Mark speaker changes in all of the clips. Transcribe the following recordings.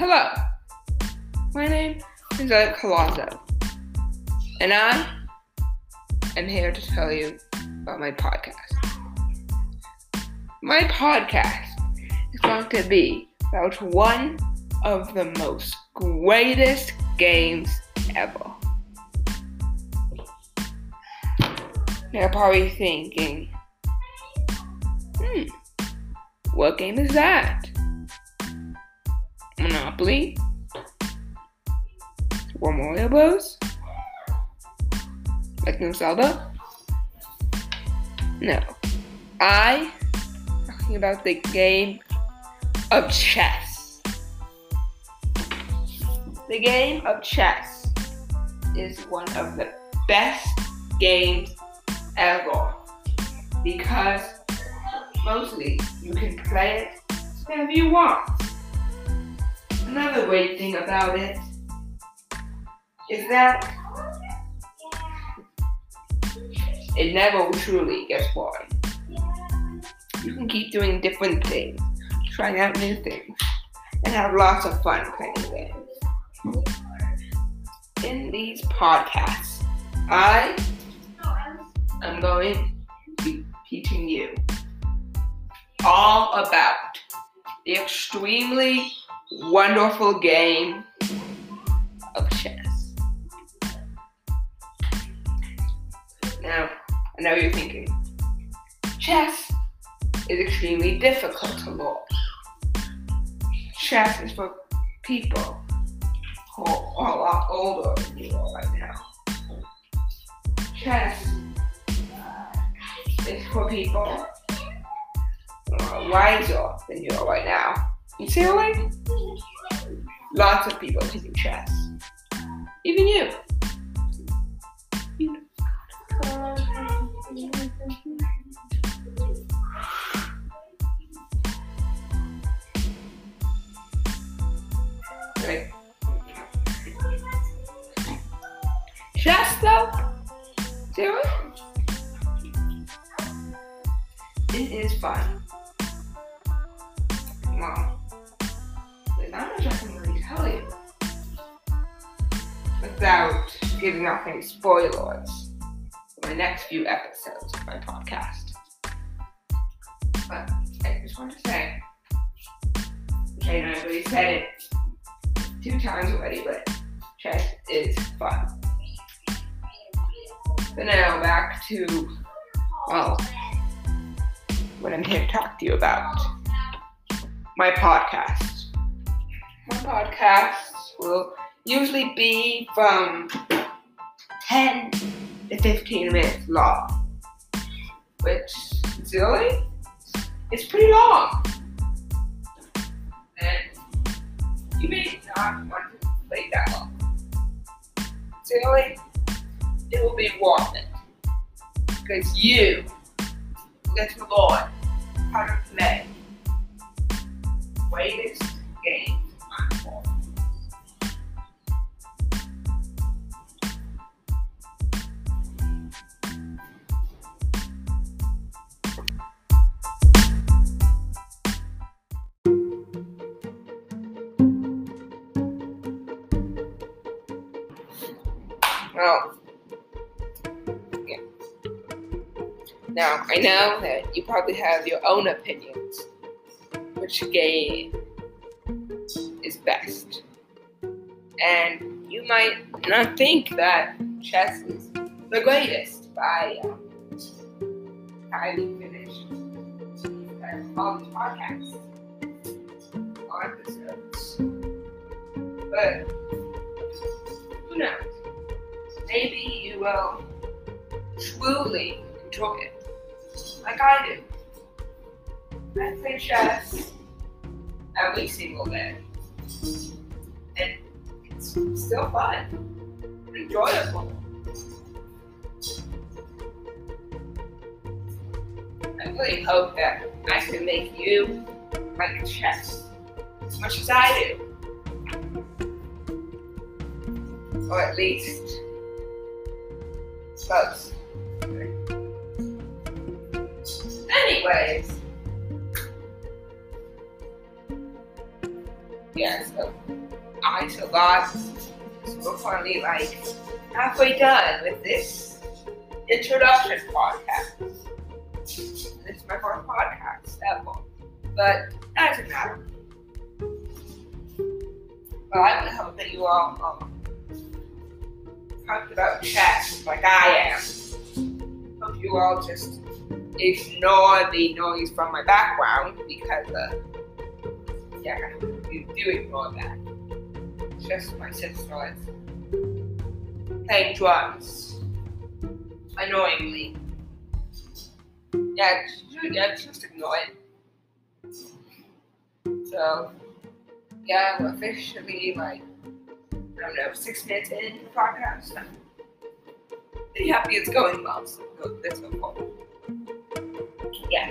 Speaker 1: Hello, my name is Ed Colazo, and I am here to tell you about my podcast. My podcast is going to be about one of the most greatest games ever. You're probably thinking, hmm, what game is that? Monopoly? Super Mario Bros? Legend of Zelda? No. I talking about the game of chess. The game of chess is one of the best games ever because mostly you can play it whenever you want. Another great thing about it is that it never truly gets boring. You can keep doing different things, trying out new things, and have lots of fun playing games. In these podcasts, I am going to be teaching you all about the extremely wonderful game of chess. Now, I know you're thinking, chess is extremely difficult to learn. Chess is for people who are a lot older than you are right now. Chess uh, is for people who are wiser than you are right now. You see what Lots of people taking chess. Even you. Right. Chess though? Seriously? It is fun. Wow not much I can tell you without giving off any spoilers for the next few episodes of my podcast. But I just want to say, I know I've already said it two times already, but chess is fun. So now back to, well, what I'm here to talk to you about. My podcast my podcasts will usually be from 10 to 15 minutes long, which really is pretty long. And you may not want to play that long. Really, it will be worth it because you get to learn how to play the greatest game Well, yeah. Now, I know that you probably have your own opinions. Which game is best? And you might not think that chess is the greatest by um, highly finished all these podcasts episodes. But who knows? Maybe you will truly enjoy it, like I do. I play chess every single day, and it's still fun enjoyable. I really hope that I can make you like chess as much as I do. Or at least Anyways. Yeah, so I lot. So we're finally like halfway done with this introduction podcast. This is my first podcast ever, but that doesn't matter. Well, I hope that you all um, talked about chess like I am. Hope you all just ignore the noise from my background because, uh, yeah, you do ignore that. Just my sister is playing drums annoyingly. Yeah, yeah, just ignore it. So, yeah, we're officially like, I don't know, six minutes in the podcast. I'm pretty happy it's going well so this so far. Yeah.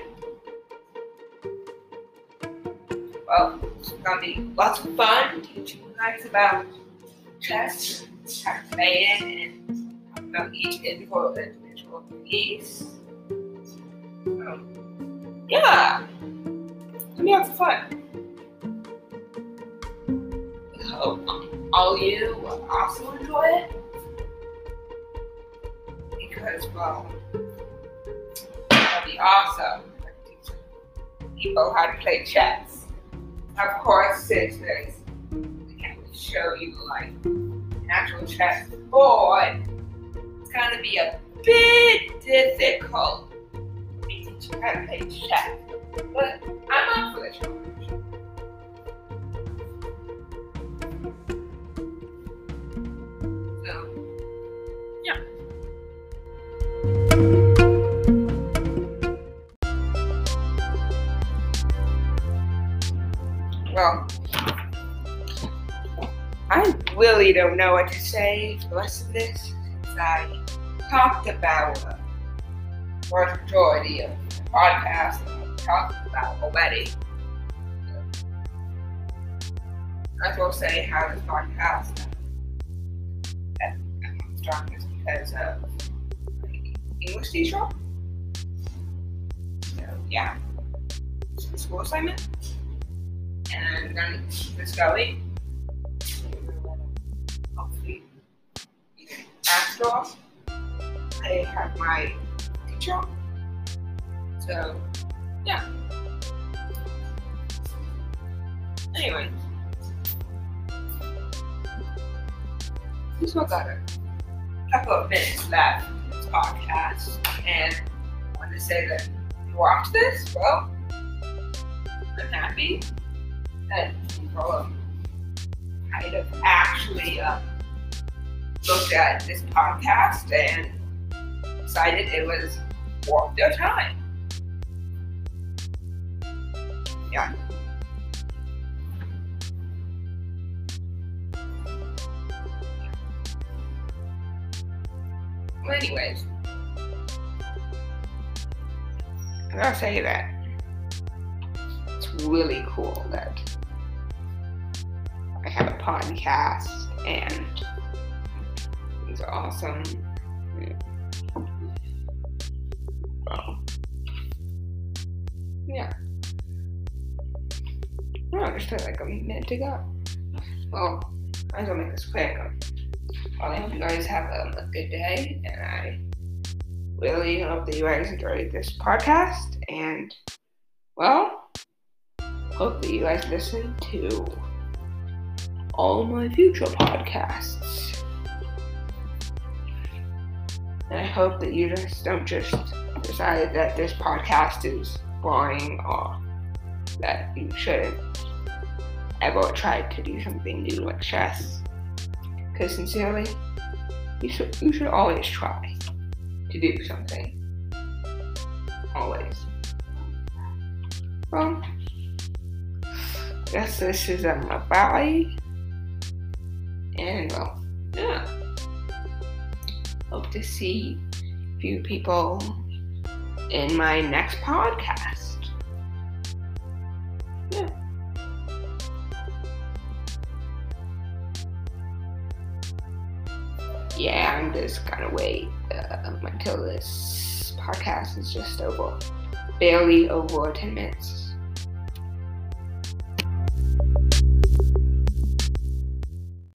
Speaker 1: Well, it's gonna be lots of fun teaching you guys about chess, how to play it, and about each individual piece. Um, yeah, it's gonna be lots of fun. All you will also enjoy it because, well, that'd be awesome. Teach people how to play chess. Of course, since there's, we can't really show you like actual chess board, it's gonna be a bit difficult to teach you how to play chess. But I'm up for the challenge. Really don't know what to say for of this I talked about the majority of the podcast that I talked about already. I will say how this podcast uh, started is because of English teacher. So yeah, school assignment and I'm this going. After I have my teacher. So, yeah. Anyway, we still got a couple of minutes left in this podcast, and I want to say that you watched this, well, I'm happy that people kind of actually um, looked at this podcast and decided it was worth their time. Yeah. Well, anyways, I gotta say that it's really cool that I have a podcast and awesome. Well, yeah. Oh, just like a minute to go. Well, I as well make this quick. Well, I hope you guys have um, a good day, and I really hope that you guys enjoyed this podcast. And, well, hope that you guys listen to all my future podcasts. And I hope that you just don't just decide that this podcast is boring or that you shouldn't ever try to do something new like chess. Because sincerely, you should you should always try to do something. Always. Well, I guess this is um, a bye. And well, yeah. Hope to see a few people in my next podcast. Yeah. Yeah, I'm just gonna wait uh, until this podcast is just over, barely over 10 minutes.